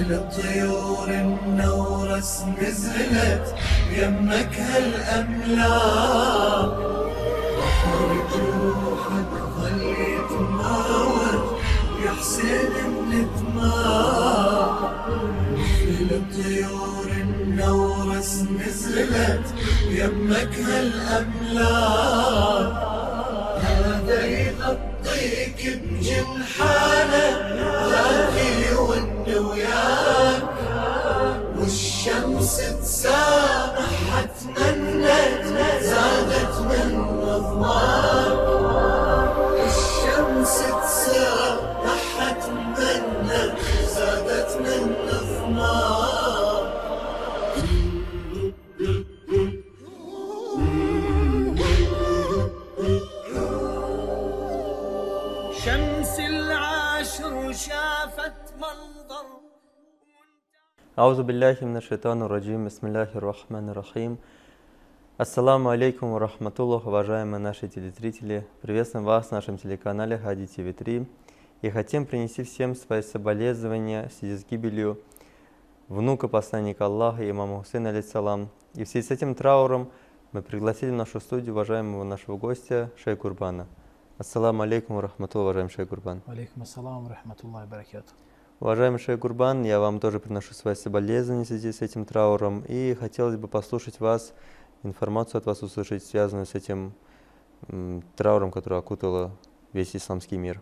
مثل الطيور النورس نزلت يمك هالأملاك بحر جروحك ظل يتماوج يا حسين من دماء مثل الطيور النورس نزلت يمك هالأملاك هذا يغطيك بجنحانه الشمس تسامحت منت زادت من الظلام الشمس تسامحت منت زادت من الظلام شمس العاشر شافت من منظر Аузу билляхи мина шайтану раджим, бисмилляхи рахмани рахим. Ассаламу алейкум ва рахматуллах, уважаемые наши телезрители. Приветствуем вас на нашем телеканале Хади ТВ 3 и хотим принести всем свои соболезнования в связи с гибелью внука посланника Аллаха, имама Хусейна, алейсалам. И в связи с этим трауром мы пригласили в нашу студию уважаемого нашего гостя Шей Курбана. Ассаламу алейкум ва рахматуллах, уважаемый Шей Курбан. Алейкум ассалам, рахматуллахи баракату. Уважаемый Шейх Гурбан, я вам тоже приношу свои соболезнования в связи с этим трауром и хотелось бы послушать вас, информацию от вас услышать, связанную с этим м, трауром, который окутал весь исламский мир.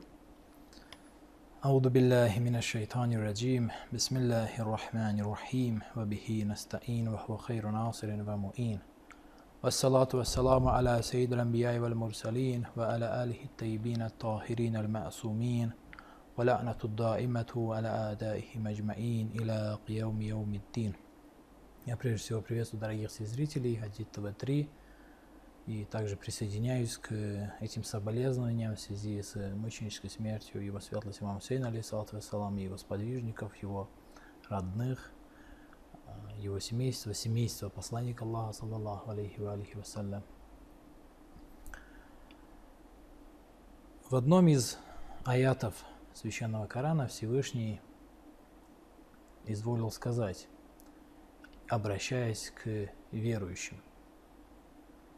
أعوذ بالله من الشيطان الرجيم بسم الله الرحمن الرحيم وبه نستعين وهو خير ناصر ومؤين والصلاة والسلام على سيد الأنبياء والمرسلين وعلى آله الطيبين الطاهرين المعصومين ولعنة الدائمة على أعدائهم أجمعين إلى قيام يوم الدين Я прежде всего приветствую дорогих зрителей Хадид ТВ-3 и также присоединяюсь к этим соболезнованиям в связи с мученической смертью его светлости имама Хусейна, алейхиссалату вассалам, и его сподвижников, его родных, а, его семейства, семейства посланника Аллаха, саллаллаху алейхи ва алейхи вассалям. В одном из аятов Священного Корана Всевышний изволил сказать, обращаясь к верующим.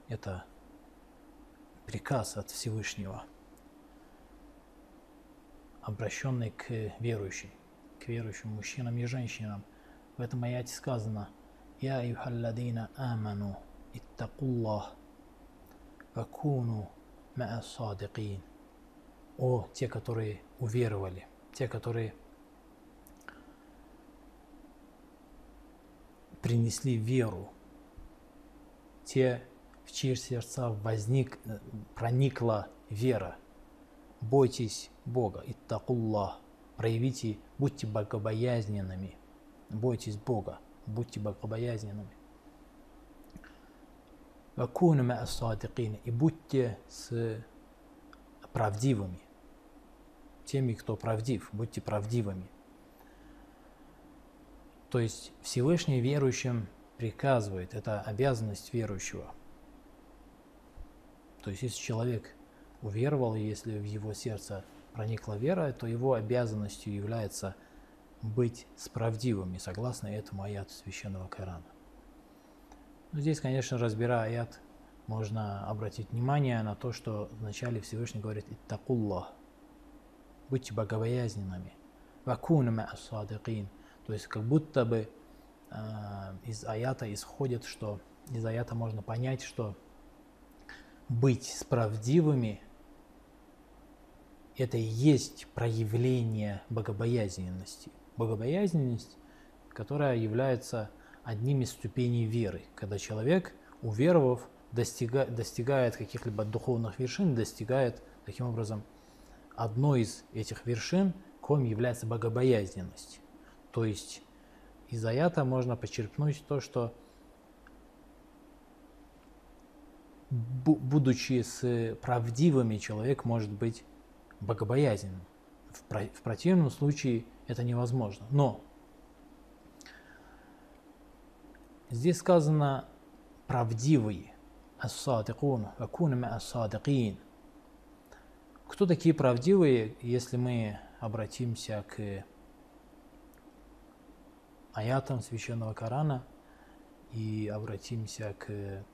Это приказ от Всевышнего, обращенный к верующим, к верующим мужчинам и женщинам. В этом аяте сказано «Я юхалладина аману иттакуллах вакуну ма'a садикин». О, те, которые уверовали, те, которые принесли веру, те, в чьи сердца возник, проникла вера. Бойтесь Бога, иттакуллах, проявите, будьте богобоязненными, бойтесь Бога, будьте богобоязненными. И будьте с правдивыми, теми, кто правдив, будьте правдивыми. То есть Всевышний верующим приказывает, это обязанность верующего. То есть если человек уверовал, и если в его сердце проникла вера, то его обязанностью является быть справдивыми, согласно этому аяту Священного Корана. Но здесь, конечно, разбирая аят, можно обратить внимание на то, что вначале Всевышний говорит «Иттакуллах» – «Будьте богобоязненными». «Вакуну ма'a садикин» То есть как будто бы э, из аята исходит, что из аята можно понять, что быть справдивыми – это и есть проявление богобоязненности. Богобоязненность, которая является одним из ступеней веры, когда человек, уверовав, достига, достигает каких-либо духовных вершин, достигает таким образом одной из этих вершин, коим является богобоязненность. То есть из аята можно почерпнуть то, что будучи с правдивыми, человек может быть богобоязненным. В противном случае это невозможно. Но здесь сказано правдивые. Ас-садикун, вакунами ас-садикин. Кто такие правдивые, если мы обратимся к аятам священного Корана и обратимся к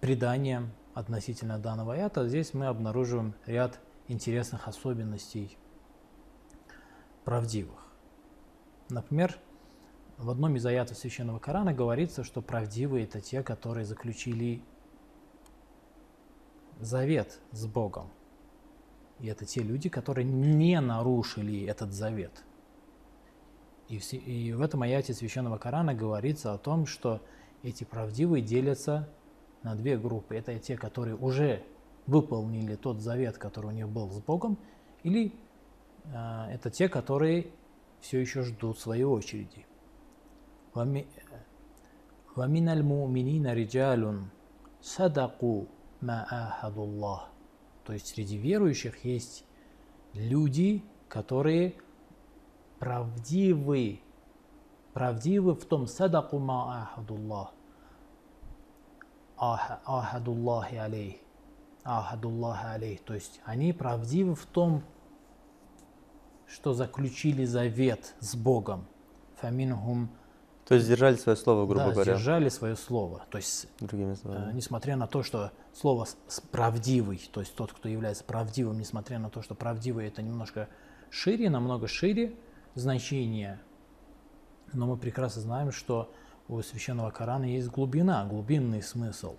преданиям относительно данного аята, здесь мы обнаруживаем ряд интересных особенностей правдивых. Например, в одном из аятов Священного Корана говорится, что правдивые это те, которые заключили завет с Богом. И это те люди, которые не нарушили этот завет. И в, и в этом аяте Священного Корана говорится о том, что эти правдивые делятся на две группы. Это те, которые уже выполнили тот завет, который у них был с Богом, или э, это те, которые все еще ждут своей очереди. ومن المؤمنين رجال صدقوا маахадуллах. То есть среди верующих есть люди, которые правдивы, правдивы в том садаку маахадуллах, ахадуллахи алей, ахадуллахи алей. То есть они правдивы в том, что заключили завет с Богом. Фаминхум то есть держали свое слово, грубо да, говоря. держали свое слово. То есть, Другими э, словами. несмотря на то, что слово правдивый, то есть тот, кто является правдивым, несмотря на то, что правдивый это немножко шире, намного шире значение, но мы прекрасно знаем, что у священного Корана есть глубина, глубинный смысл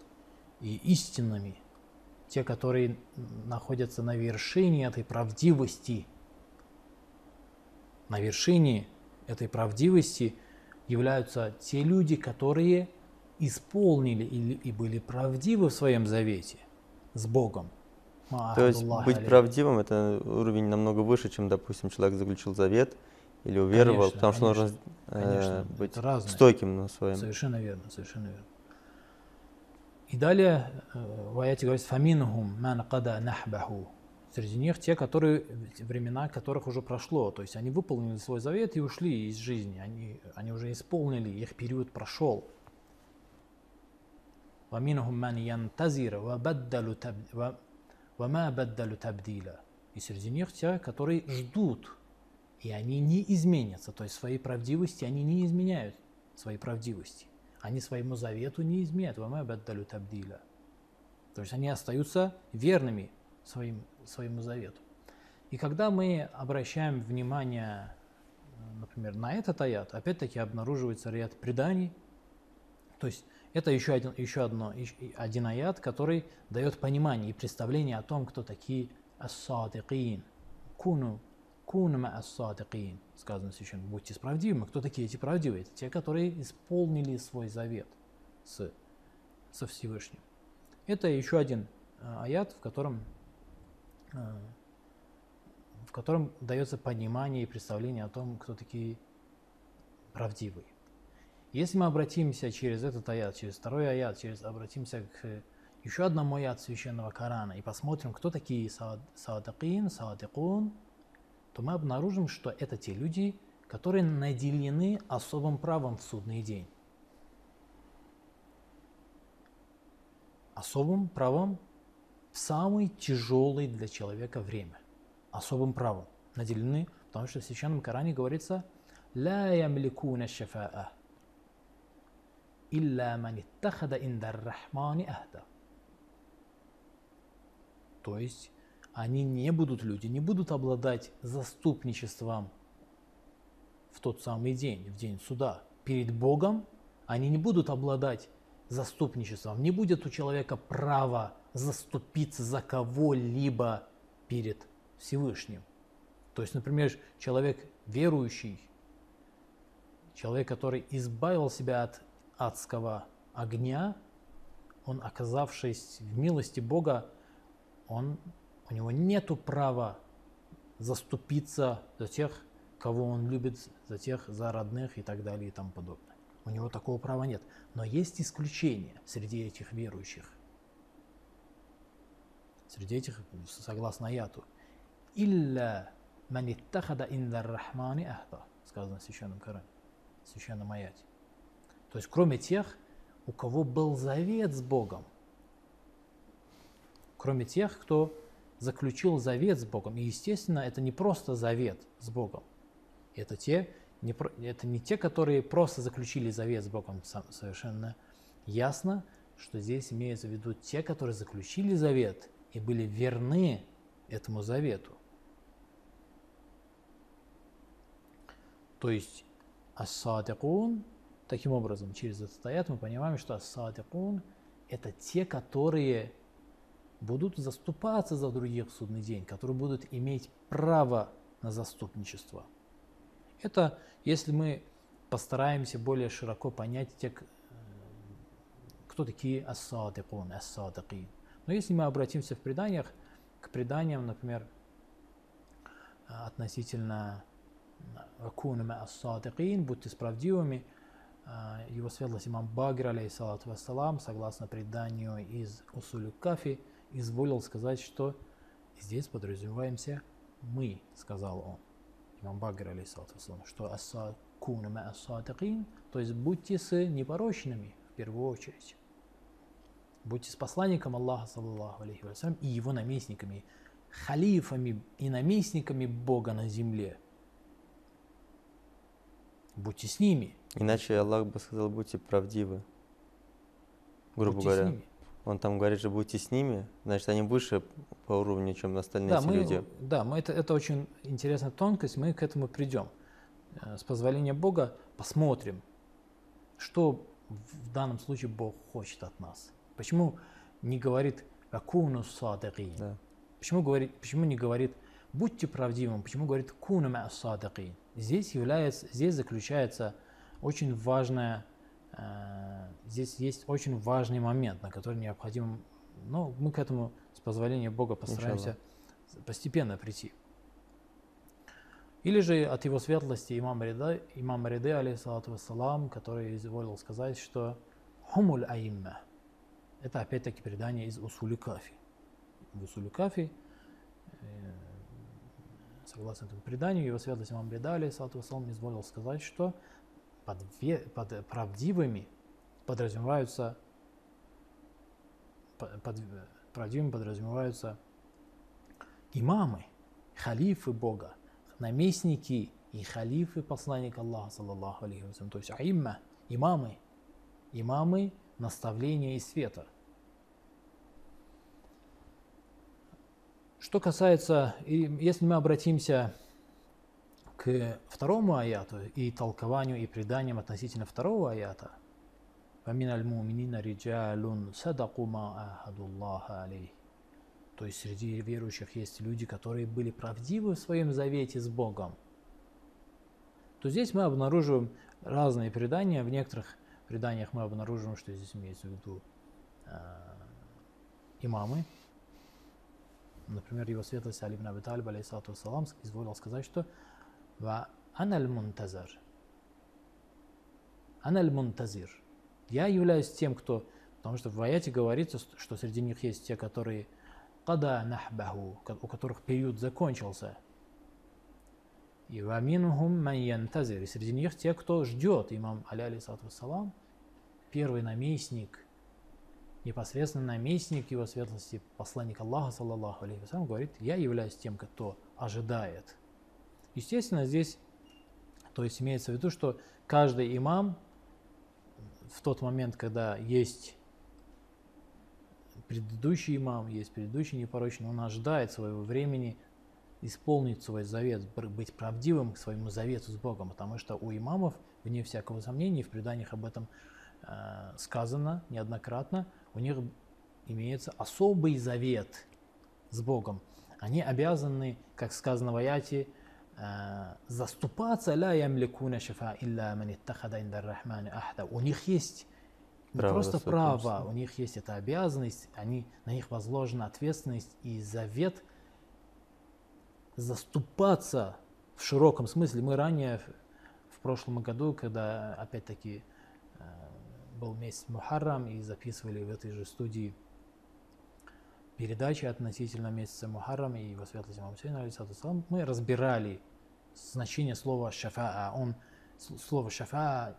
и истинными. Те, которые находятся на вершине этой правдивости, на вершине этой правдивости являются те люди, которые исполнили или и были правдивы в своем завете с Богом. То есть быть правдивым это уровень намного выше, чем, допустим, человек заключил завет или уверовал, Конечно, потому что нужно конечно, э, конечно, быть это разное. стойким на своем. Совершенно верно, совершенно верно. И далее э, в аяте говорится «Фаминхум ман када нахбаху». Среди них те, которые, времена которых уже прошло. То есть они выполнили свой завет и ушли из жизни. Они, они уже исполнили, их период прошел. ومنهم من ينتظر وبدلوا تب... و... وما بدلوا تبديلا. И среди них те, которые ждут, и они не изменятся. То есть своей правдивости они не изменяют своей правдивости. Они своему завету не изменяют. وما بدلوا تبديلا. То есть они остаются верными своим, своему завету. И когда мы обращаем внимание, э, например, на этот аят, опять-таки обнаруживается ряд преданий. То есть это еще один, еще одно, один аят, который дает понимание и представление о том, кто такие ас-садикин. Куну, куну ма ас-садикин. Сказано священно, будьте справедливыми. Кто такие эти правдивые? Это те, которые исполнили свой завет с, со Всевышним. Это еще один э, аят, в котором, в котором дается понимание и представление о том, кто такие правдивые. Если мы обратимся через этот аят, через второй аят, через, обратимся к еще одному аят священного Корана и посмотрим, кто такие саад- садыкин, садикун, то мы обнаружим, что это те люди, которые наделены особым правом в судный день. Особым правом в самый тяжелый для человека время. Особым правом наделены, потому что в священном Коране говорится «Ла ямликуна шафаа» «Илля ман иттахада индар рахмани ахда». То есть они не будут, люди не будут обладать заступничеством в тот самый день, в день суда. Перед Богом они не будут обладать заступничеством. Не будет у человека права заступиться за кого-либо перед Всевышним. То есть, например, человек верующий, человек, который избавил себя от адского огня, он, оказавшись в милости Бога, он, у него нет права заступиться за тех, кого он любит, за тех, за родных и так далее и тому подобное. У него такого права нет. Но есть исключения среди этих верующих. Среди этих, согласно аяту. Илля ман иттахада индар рахмани ахда, сказано в Священном Коране, в Священном аяте. То есть, кроме тех, у кого был завет с Богом, кроме тех, кто заключил завет с Богом. И, естественно, это не просто завет с Богом. Это те не, это не те, которые просто заключили завет с Богом. Совершенно ясно, что здесь имеется в виду те, которые заключили завет и были верны этому завету. То есть ас-садикун, таким образом, через этот аят мы понимаем, что ас-садикун – это те, которые будут заступаться за других в судный день, которые будут иметь право на заступничество. Это, если мы постараемся более широко понять, те, э, кто такие ас-садикун, ас-садикин. Но если мы обратимся в преданиях к преданиям, например, относительно «Акуну ма ас-садикин», «Будьте справедливыми», а, его светлость имам Багир, алейхиссалату вассалам, согласно преданию из Усулю Кафи, изволил сказать, что здесь подразумеваемся мы, сказал он, имам Багир, алейхиссалату вассалам, что «Аса куну ма ас-садикин», то есть будьте с непорочными в первую очередь. Будьте с посланником Аллаха, саллаллаху алейхи вассалям, и его наместниками, халифами и наместниками Бога на земле. Будьте с ними. Иначе Аллах бы сказал, будьте правдивы. Грубо будьте говоря. с ними. Он там говорит же, будьте с ними, значит, они выше по уровню, чем остальные Да, мы, люди. да, мы это, это очень интересная тонкость, мы к этому придем. Э, С позволения Бога посмотрим, что в данном случае Бог хочет от нас. Почему не говорит «акуну садакин», Да. Почему, говорит, почему не говорит «будьте правдивым», почему говорит «куну ма садакин»? Здесь, является, здесь заключается очень важная, э, здесь есть очень важный момент, на который необходимо, ну, мы к этому, с позволения Бога, постараемся постепенно прийти. Или же от его светлости имам Рида, имам Риды, алейхиссалату вассалам, который изволил сказать, что «хумуль аимма» – это опять-таки предание из Усули Кафи в Усулю Кафи, э, согласно этому преданию, его светлость имам Беда, алейхиссалату вассалам, изволил сказать, что под, ве- под правдивыми подразумеваются по- под правдивыми подразумеваются имамы, халифы Бога, наместники и халифы посланника Аллаха, саллаллаху алейхи то есть аимма, имамы, имамы наставления и света. Что касается, если мы обратимся к второму аяту и толкованию и преданиям относительно второго аята, То есть среди верующих есть люди, которые были правдивы в своем завете с Богом. То здесь мы обнаруживаем разные предания. В некоторых преданиях мы обнаруживаем, что здесь имеется в виду э, имамы, Например, его светлость Али ибн Аби Талиб, алейхиссалату вассалам, изволил сказать, что «Ва аналь мунтазар». Аналь мунтазир. Я являюсь тем, кто... Потому что в аяте говорится, что среди них есть те, которые «Када нахбаху», у которых период закончился. И «Ва минхум ман янтазир». И среди них те, кто ждет. Имам Али, алейхиссалату вассалам, первый наместник – непосредственно наместник его светлости, посланник Аллаха, саллаллаху алейхи вассалям, говорит, я являюсь тем, кто ожидает. Естественно, здесь, то есть имеется в виду, что каждый имам в тот момент, когда есть предыдущий имам, есть предыдущий непорочный, он ожидает своего времени исполнить свой завет, быть правдивым к своему завету с Богом, потому что у имамов, вне всякого сомнения, в преданиях об этом э, сказано неоднократно, у них имеется особый завет с Богом. Они обязаны, как сказано в аяте, э, заступаться ля ямликуна шифа илля ман иттахада индар рахмани ахда. У них есть не Право просто право, у них есть эта обязанность, они, на них возложена ответственность и завет заступаться в широком смысле. Мы ранее в, прошлом году, когда опять-таки был месяц Мухаррам и записывали в этой же студии передачи относительно месяца Мухаррам и его светлость Имам Хусейн, мы разбирали значение слова шафаа. Он, слово шафаа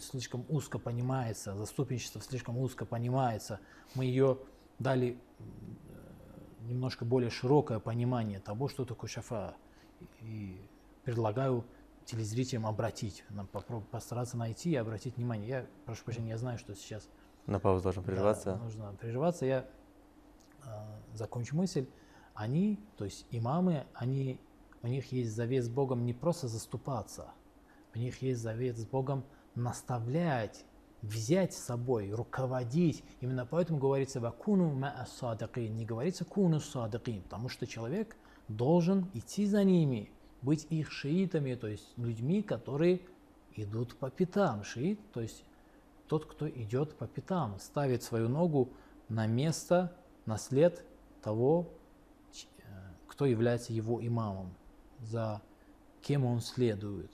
слишком узко понимается, заступничество слишком узко понимается. Мы ее дали э, немножко более широкое понимание того, что такое шафа. И предлагаю телезрителям обратить, нам попробовать постараться найти и обратить внимание. Я прошу прощения, я знаю, что сейчас На паузу должен да, прерваться. нужно прерываться. Я а, закончу мысль. Они, то есть имамы, они, у них есть завет с Богом не просто заступаться, у них есть завет с Богом наставлять, взять с собой, руководить. Именно поэтому говорится «вакуну ма'a садыкин», не говорится «куну садыкин», потому что человек должен идти за ними, быть их шиитами, то есть людьми, которые идут по пятам. Шиит, то есть тот, кто идет по пятам, ставит свою ногу на место, на след того, э, кто является его имамом, за кем он следует.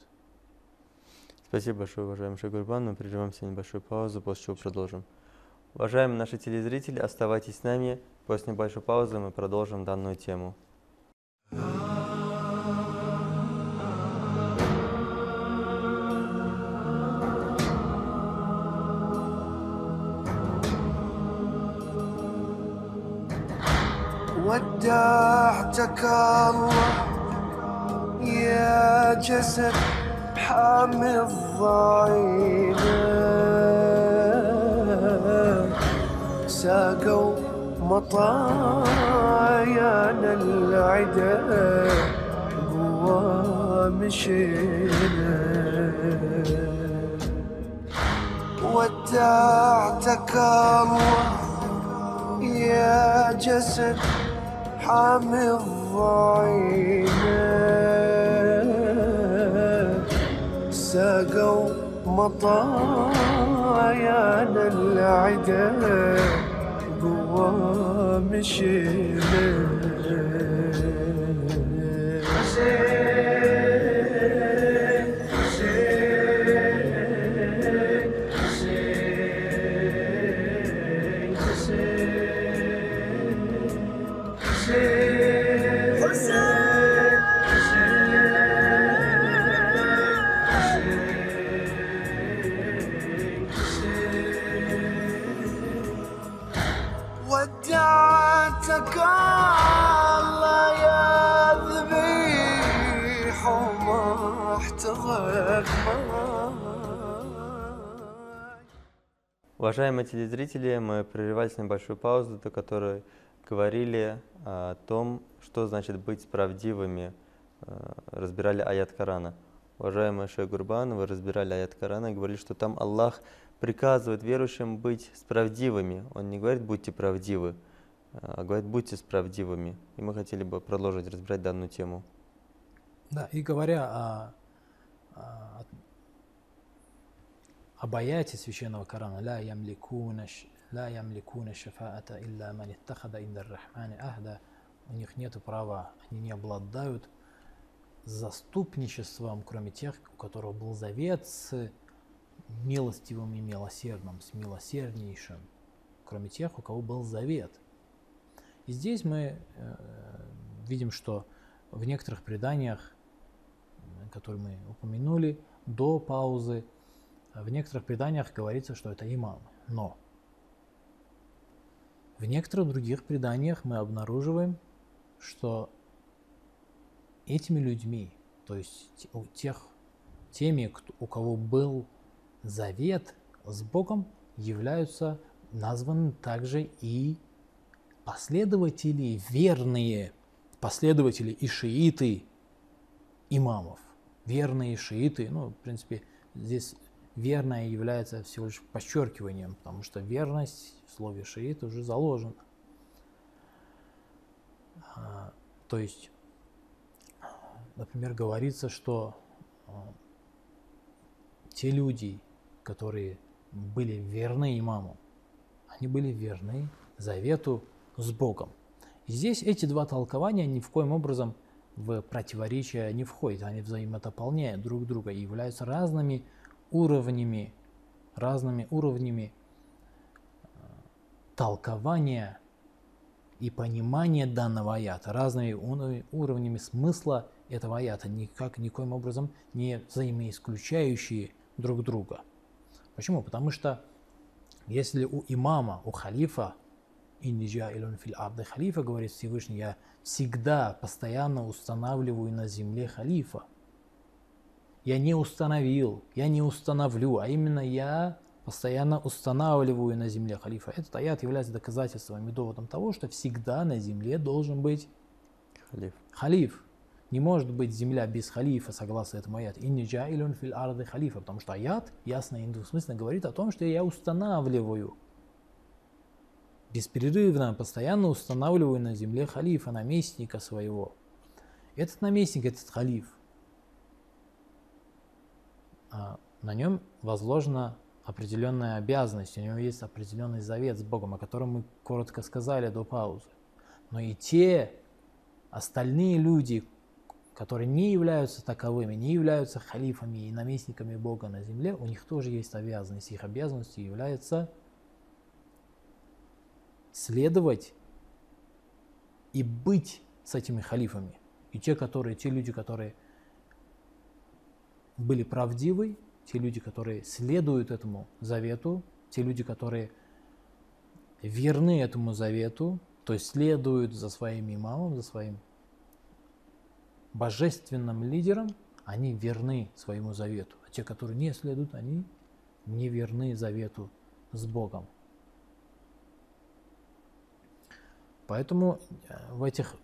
Спасибо большое, уважаемый Шагурбан. Мы прервемся на небольшую паузу, после чего продолжим. Уважаемые наши телезрители, оставайтесь с нами. После небольшой паузы мы продолжим данную тему. ودعتك الله يا جسد حامي الضعينة ساقوا مطايانا العدا قوى مشينا. ودعتك الله يا جسد حامض عينك ساقوا مطايانا العدا قوة مشينا. Уважаемые телезрители, мы прерывались на небольшую паузу, до которой говорили о том, что значит быть правдивыми, э, разбирали аят Корана. Уважаемый Шейх Гурбан, вы разбирали аят Корана и говорили, что там Аллах приказывает верующим быть справедливыми. Он не говорит «будьте правдивы», а говорит «будьте справедливыми». И мы хотели бы продолжить разбирать данную тему. Да, и говоря о, о, об аяте священного Корана, «Ла ямликуна, ла ямликуна шафаата илля ман иттахада инда рахмани ахда», у них нет права, они не обладают заступничеством, кроме тех, у которых был завет с милостивым и милосердным, с милосерднейшим, кроме тех, у кого был завет. И здесь мы э, видим, что в некоторых преданиях, м, которые мы упомянули до паузы, э, в некоторых преданиях говорится, что это имамы. Но в некоторых других преданиях мы обнаруживаем, что этими людьми, то есть у тех, теми, кто- у кого был завет с Богом, являются названы также и последователи, верные последователи и шииты имамов. Верные шииты, ну, в принципе, здесь верное является всего лишь подчеркиванием, потому что верность в слове шиит уже заложена. А, То есть, например, говорится, что а, те люди, которые были верны имаму, они были верны завету с Богом. И здесь эти два толкования ни в коем образом в противоречие не входят, они взаимодополняют друг друга и являются разными уровнями, разными уровнями э, толкования и понимания данного аята, разными уровнями смысла этого аята, никак, никоим образом не взаимоисключающие друг друга. Почему? Потому что если у имама, у халифа, «Инни джаилун фил арды халифа», говорит Всевышний, я всегда, постоянно устанавливаю на земле халифа. Я не установил, я не установлю, а именно я постоянно устанавливаю на земле халифа. Этот аят является доказательством и доводом того, что всегда на земле должен быть Халиф. халиф. Не может быть земля без халифа, согласно этому аят. «Инни джаилюн фил арды халифа», потому что аят ясно и недвусмысленно говорит о том, что я устанавливаю. Беспрерывно, постоянно устанавливаю на земле халифа, наместника своего. Этот наместник, этот халиф, на нем возложена определенная обязанность, у него есть определенный завет с Богом, о котором мы коротко сказали до паузы. Но и те остальные люди, которые не являются таковыми, не являются халифами и наместниками Бога на земле, у них тоже есть обязанность. Их обязанностью является следовать и быть с этими халифами. И те, которые, те люди, которые были правдивы, те люди, которые следуют этому завету, те люди, которые верны этому завету, то есть следуют за своим имамом, за своим божественным лидером, они верны своему завету. А те, которые не следуют, они не верны завету с Богом. Поэтому э, в этих,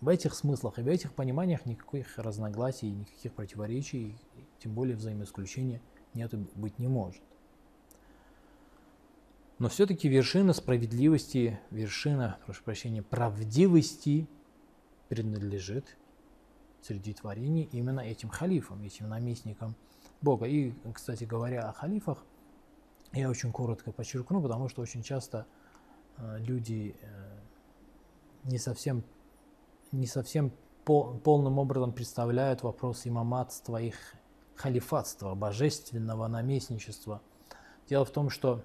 в этих смыслах и в этих пониманиях никаких разногласий, никаких противоречий, тем более взаимоисключения нет и быть не может. Но все-таки вершина справедливости, вершина, прошу прощения, правдивости принадлежит среди творений именно этим халифам, этим наместникам Бога. И, кстати говоря, о халифах я очень коротко подчеркну, потому что очень часто э, люди э, не совсем, не совсем пол, полным образом представляют вопрос имаматства и халифатства, божественного наместничества. Дело в том, что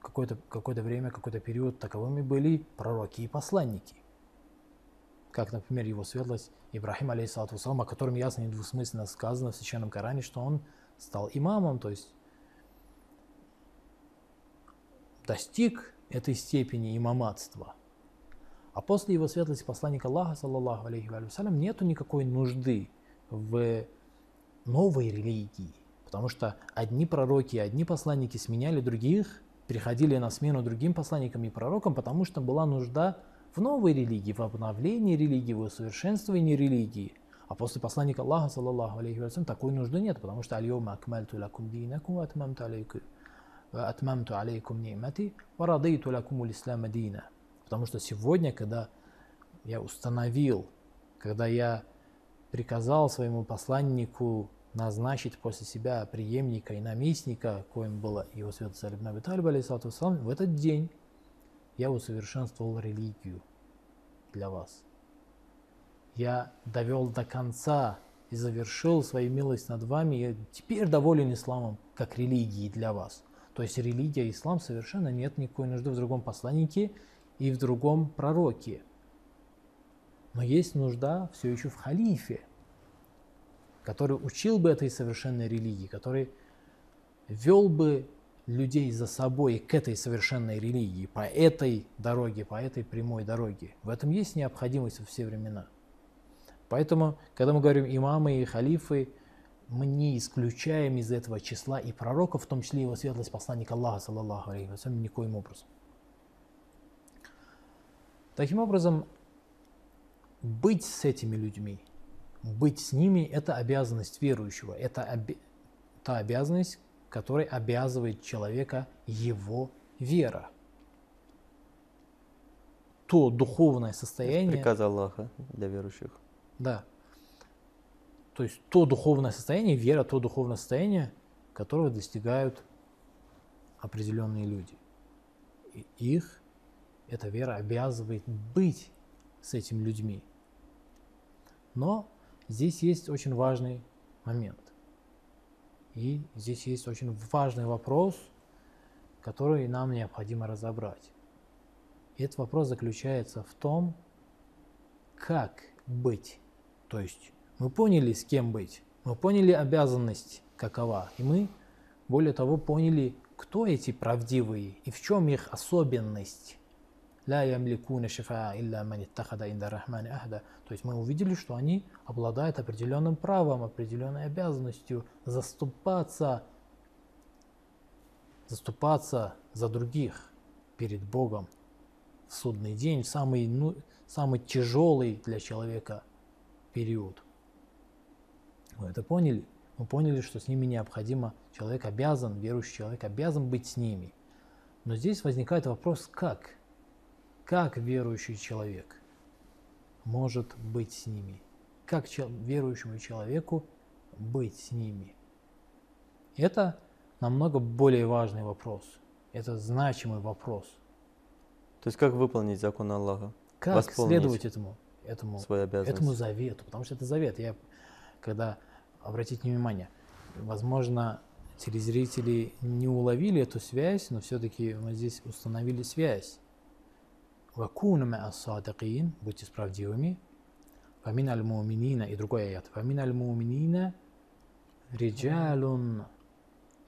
какое-то какое время, какой-то период таковыми были пророки и посланники. Как, например, его светлость Ибрахим, алейхиссалату о котором ясно и двусмысленно сказано в Священном Коране, что он стал имамом, то есть достиг этой степени имаматства – а после его светлости посланника Аллаха, саллаллаху алейхи вассалям, нету никакой нужды в новой религии. Потому что одни пророки, одни посланники сменяли других, приходили на смену другим посланникам и пророкам, потому что была нужда в новой религии, в обновлении религии, в усовершенствовании религии. А после посланника Аллаха, саллаллаху алейхи вассалям, такой нужды нет, потому что «Аль-йома акмальту лакум динакум атмамту алейкум, атмамту алейкум ни'мати ва радейту лакум ислама дина». Потому что сегодня, когда я установил, когда я приказал своему посланнику назначить после себя преемника и наместника, коим было его святость Алибн Аби Талиб, в этот день я усовершенствовал религию для вас. Я довел до конца и завершил свою милость над вами. Я теперь доволен исламом как религией для вас. То есть религия, ислам совершенно нет никакой нужды в другом посланнике, и в другом пророке. Но есть нужда все еще в халифе, который учил бы этой совершенной религии, который вел бы людей за собой к этой совершенной религии, по этой дороге, по этой прямой дороге. В этом есть необходимость во все времена. Поэтому, когда мы говорим имамы и халифы, мы не исключаем из этого числа и пророков, в том числе его светлость посланника Аллаха, саллаллаху алейхи никоим образом. Таким образом, быть с этими людьми, быть с ними – это обязанность верующего, это оби та обязанность, которая обязывает человека его вера. То духовное состояние… Приказ Аллаха для верующих. Да. То есть то духовное состояние, вера, то духовное состояние, которого достигают определенные люди. И их эта вера обязывает быть с этими людьми. Но здесь есть очень важный момент. И здесь есть очень важный вопрос, который нам необходимо разобрать. И этот вопрос заключается в том, как быть. То есть мы поняли, с кем быть, мы поняли обязанность какова, и мы, более того, поняли, кто эти правдивые и в чем их особенность لا ямликуна шифаа илля ман иттахада инда рахмани ахда. То есть мы увидели, что они обладают определенным правом, определенной обязанностью заступаться, заступаться за других перед Богом в судный день, в самый, ну, самый тяжелый для человека период. Вы это поняли? Мы поняли, что с ними необходимо, человек обязан, верующий человек обязан быть с ними. Но здесь возникает вопрос, как? Как верующий человек может быть с ними? Как верующему человеку быть с ними? Это намного более важный вопрос. Это значимый вопрос. То есть как выполнить закон Аллаха? Как Восполнить следовать этому, этому, этому завету? Потому что это завет. Я, когда, обратите внимание, возможно, телезрители не уловили эту связь, но все-таки мы здесь установили связь. «Вакуну садакин» – «Будьте справедливыми». «Вамин аль муминина» и другой аят. «Вамин аль муминина риджалун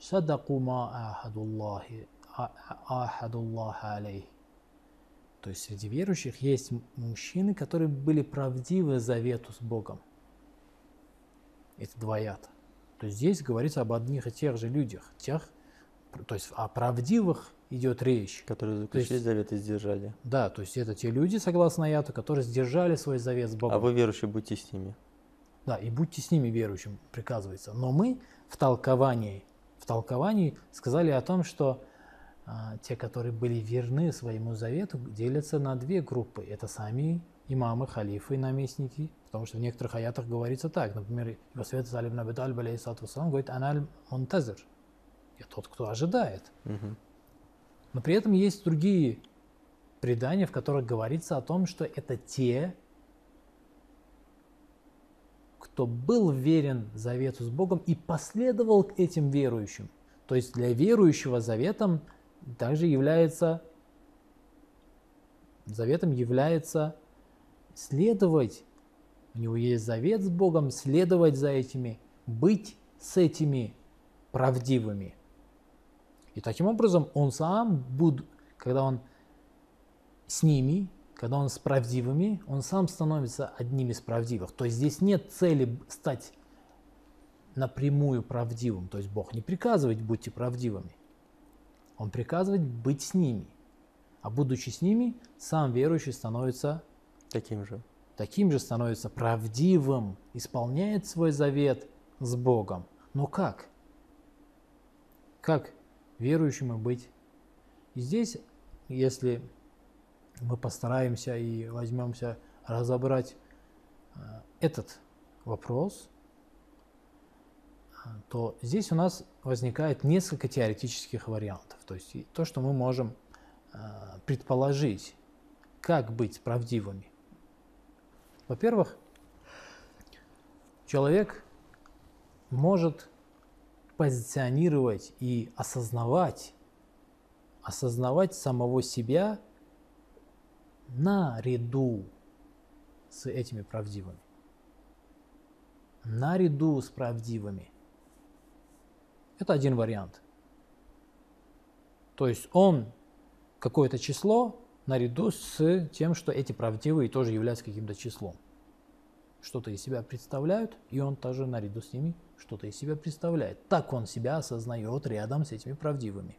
садаку ма ахадуллахи а, ахадуллаха алейх». То есть среди верующих есть мужчины, которые были правдивы завету с Богом. Это двоят. То есть здесь говорится об одних и тех же людях, тех, то есть о правдивых идет речь. Которые заключили есть- завет и сдержали. Да, то есть это те люди, согласно аяту, которые сдержали свой завет с Богом. А вы, верующие, будьте с ними. Да, и будьте с ними верующим, приказывается. Но мы в толковании, в толковании сказали о том, что а, те, которые были верны своему завету, делятся на две группы. Это сами имамы, халифы и наместники. Потому что в некоторых аятах говорится так. Например, его свет Салим Набид Аль говорит «Аналь Монтазер». Я тот, кто ожидает. Мгм. Но при этом есть другие предания, в которых говорится о том, что это те, кто был верен завету с Богом и последовал к этим верующим. То есть для верующего заветом также является заветом является следовать. У него есть завет с Богом, следовать за этими, быть с этими правдивыми. И таким образом он сам, буд, когда он с ними, когда он с правдивыми, он сам становится одним из правдивых. То есть здесь нет цели стать напрямую правдивым. То есть Бог не приказывает будьте правдивыми. Он приказывает быть с ними. А будучи с ними, сам верующий становится Таким же. таким же, становится правдивым, исполняет свой завет с Богом. Но как? Как верующему быть? И здесь, если мы постараемся и возьмемся разобрать э, этот вопрос, э, то здесь у нас возникает несколько теоретических вариантов. То есть и то, что мы можем э, предположить, как быть правдивыми. Во-первых, человек может позиционировать и осознавать, осознавать самого себя наряду с этими правдивыми. Наряду с правдивыми. Это один вариант. То есть он какое-то число наряду с тем, что эти правдивые тоже являются каким-то числом. Что-то из себя представляют, и он тоже наряду с ними что-то из себя представляет. Так он себя осознает рядом с этими правдивыми.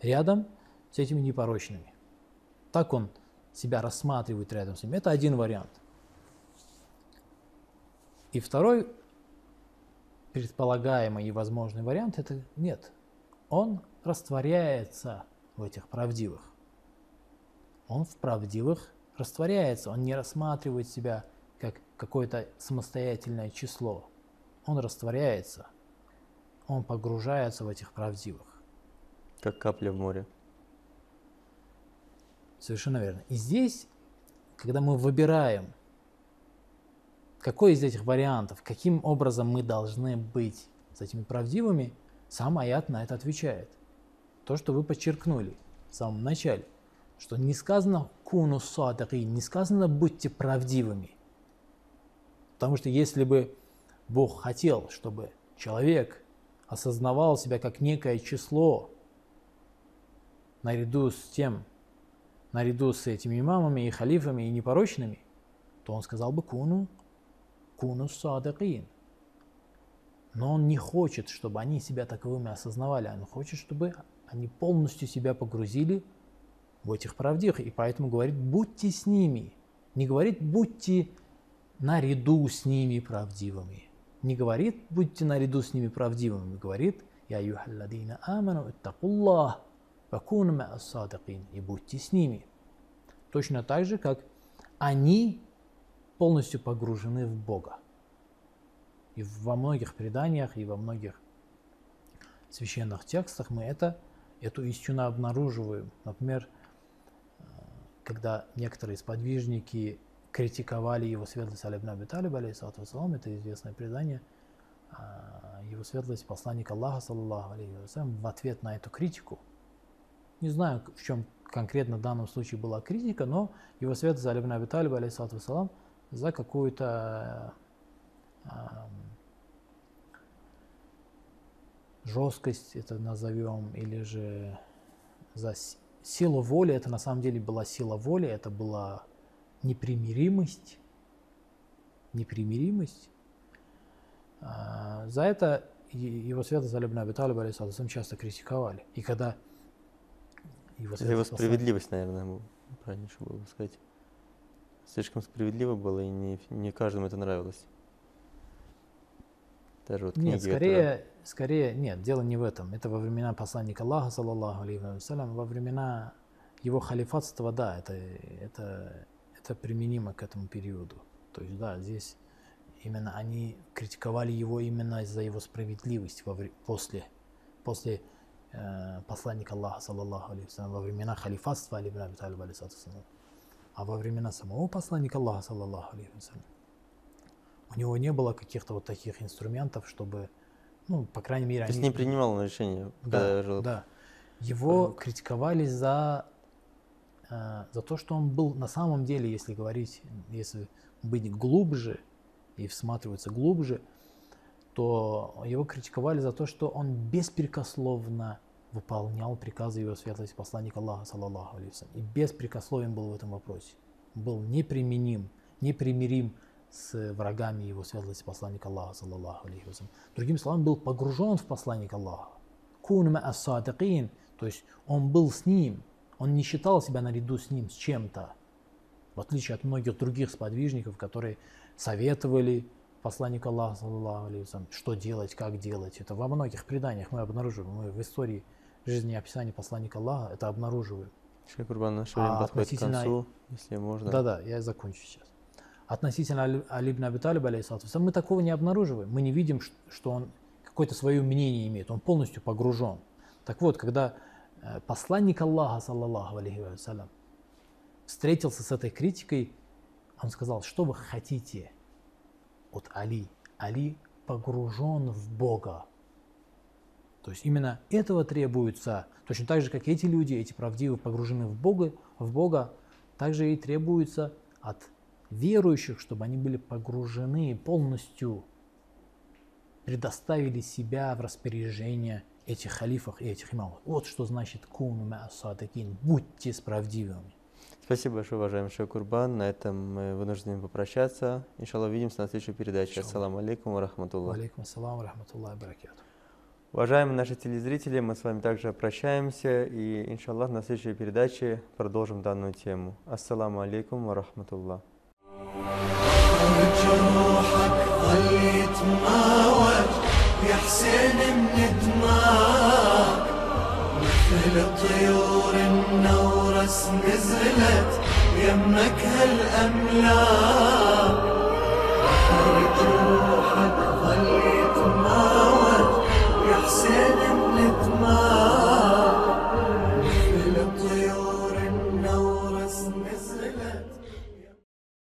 Рядом с этими непорочными. Так он себя рассматривает рядом с ними. Это один вариант. И второй предполагаемый и возможный вариант это нет. Он растворяется в этих правдивых. Он в правдивых растворяется, он не рассматривает себя как какое-то самостоятельное число. Он растворяется, он погружается в этих правдивых. Как капля в море. Совершенно верно. И здесь, когда мы выбираем, какой из этих вариантов, каким образом мы должны быть с этими правдивыми, сам аят на это отвечает. То, что вы подчеркнули в самом начале, что не сказано куну садаки, не сказано будьте правдивыми. Потому что если бы Бог хотел, чтобы человек осознавал себя как некое число наряду с тем, наряду с этими имамами и халифами и непорочными, то он сказал бы куну, куну садакин. Но он не хочет, чтобы они себя таковыми осознавали. Он хочет, чтобы они полностью себя погрузили в этих правдивых. И поэтому говорит, будьте с ними. Не говорит, будьте наряду с ними правдивыми. Не говорит, будьте наряду с ними правдивыми. Говорит, я юхалладина аману иттакуллах вакуну ма'ас-садакин. И будьте с ними. Точно так же, как они полностью погружены в Бога. И во многих преданиях, и во многих священных текстах мы это, эту истину обнаруживаем. Например, э, когда некоторые сподвижники критиковали его светлость Алибн Аби Талиб, алейхиссалату вассалам, это известное предание, а, его светлость посланник Аллаха, саллаллаху алейхи в ответ на эту критику, не знаю, в чем конкретно в данном случае была критика, но его светлость Алибн Аби Талиб, алейхиссалату вассалам, за какую-то а, жесткость это назовем, или же за силу воли, это на самом деле была сила воли, это была непримиримость, непримиримость. А, За это его святость Алибн Аби Талиб, алейхиссалам, часто критиковали. И когда его Это его справедливость, наверное, правильно было бы сказать. Слишком справедливо было, и не, не каждому это нравилось. Даже вот Нет, книги, которые- скорее, скорее, нет, дело не в этом. Это во времена посланника Аллаха, саллаллаху алейхи вассалям, во времена его халифатства, да, это, это, это применимо к этому периоду. То есть, да, здесь именно они критиковали его именно из-за его справедливости во после, после э, посланника Аллаха, саллаллаху алейхи во времена халифатства Али ибн Аби Талиб, а во времена самого посланника Аллаха, саллаллаху алейхи у него не было каких-то вот таких инструментов, чтобы, ну, по крайней мере, То есть они... не принимал он решения, когда Да, жил. да. Его критиковали за, э, за то, что он был на самом деле, если говорить, если быть глубже и всматриваться глубже, то его критиковали за то, что он беспрекословно выполнял приказы его светлости посланника Аллаха, саллаллаху алейхи и беспрекословен был в этом вопросе. Был неприменим, непримирим с врагами его светлости посланника Аллаха, саллаллаху алейхи. Другими словами, был погружен в посланника Аллаха. Кун ма то есть он был с ним, он не считал себя наряду с ним с чем-то, в отличие от многих других сподвижников, которые советовали посланнику Аллаха, что делать, как делать. Это во многих преданиях мы обнаруживаем, мы в истории жизни и описания посланника Аллаха это обнаруживаем. Шейх Курбан, наше А время подходит к относительно- концу, если можно. Да-да, я закончу сейчас. Относительно Али, Али ибн Аби Талиба, алейхиссалату вассалам, мы такого не обнаруживаем. Мы не видим, что он какое-то свое мнение имеет. Он полностью погружен. Так вот, когда посланник Аллаха, саллаллаху алейхи вассалям, встретился с этой критикой, он сказал, что вы хотите от Али? Али погружен в Бога. То есть именно этого требуется, точно так же, как эти люди, эти правдивые, погружены в Бога, в Бога, также и требуется от верующих, чтобы они были погружены полностью, предоставили себя в распоряжение этих халифов и этих имамов. Вот что значит куну ма'ас-садикин, будьте справедливыми. Спасибо большое, уважаемый Шейх Курбан. На этом мы вынуждены попрощаться. Иншаллах, увидимся на следующей передаче. Иншаллах. Ассаламу алейкум ва рахматуллах. Алейкум ассалам, рахматуллах, баракату. Уважаемые наши телезрители, мы с вами также прощаемся и, иншаллах, на следующей передаче продолжим данную тему. Ассаламу алейкум ва рахматуллах. جروحك ظل يتماوج يا حسين مثل الطيور النورس نزلت يمك هالأملاك بحر جروحك ظل يتماوج يا حسين من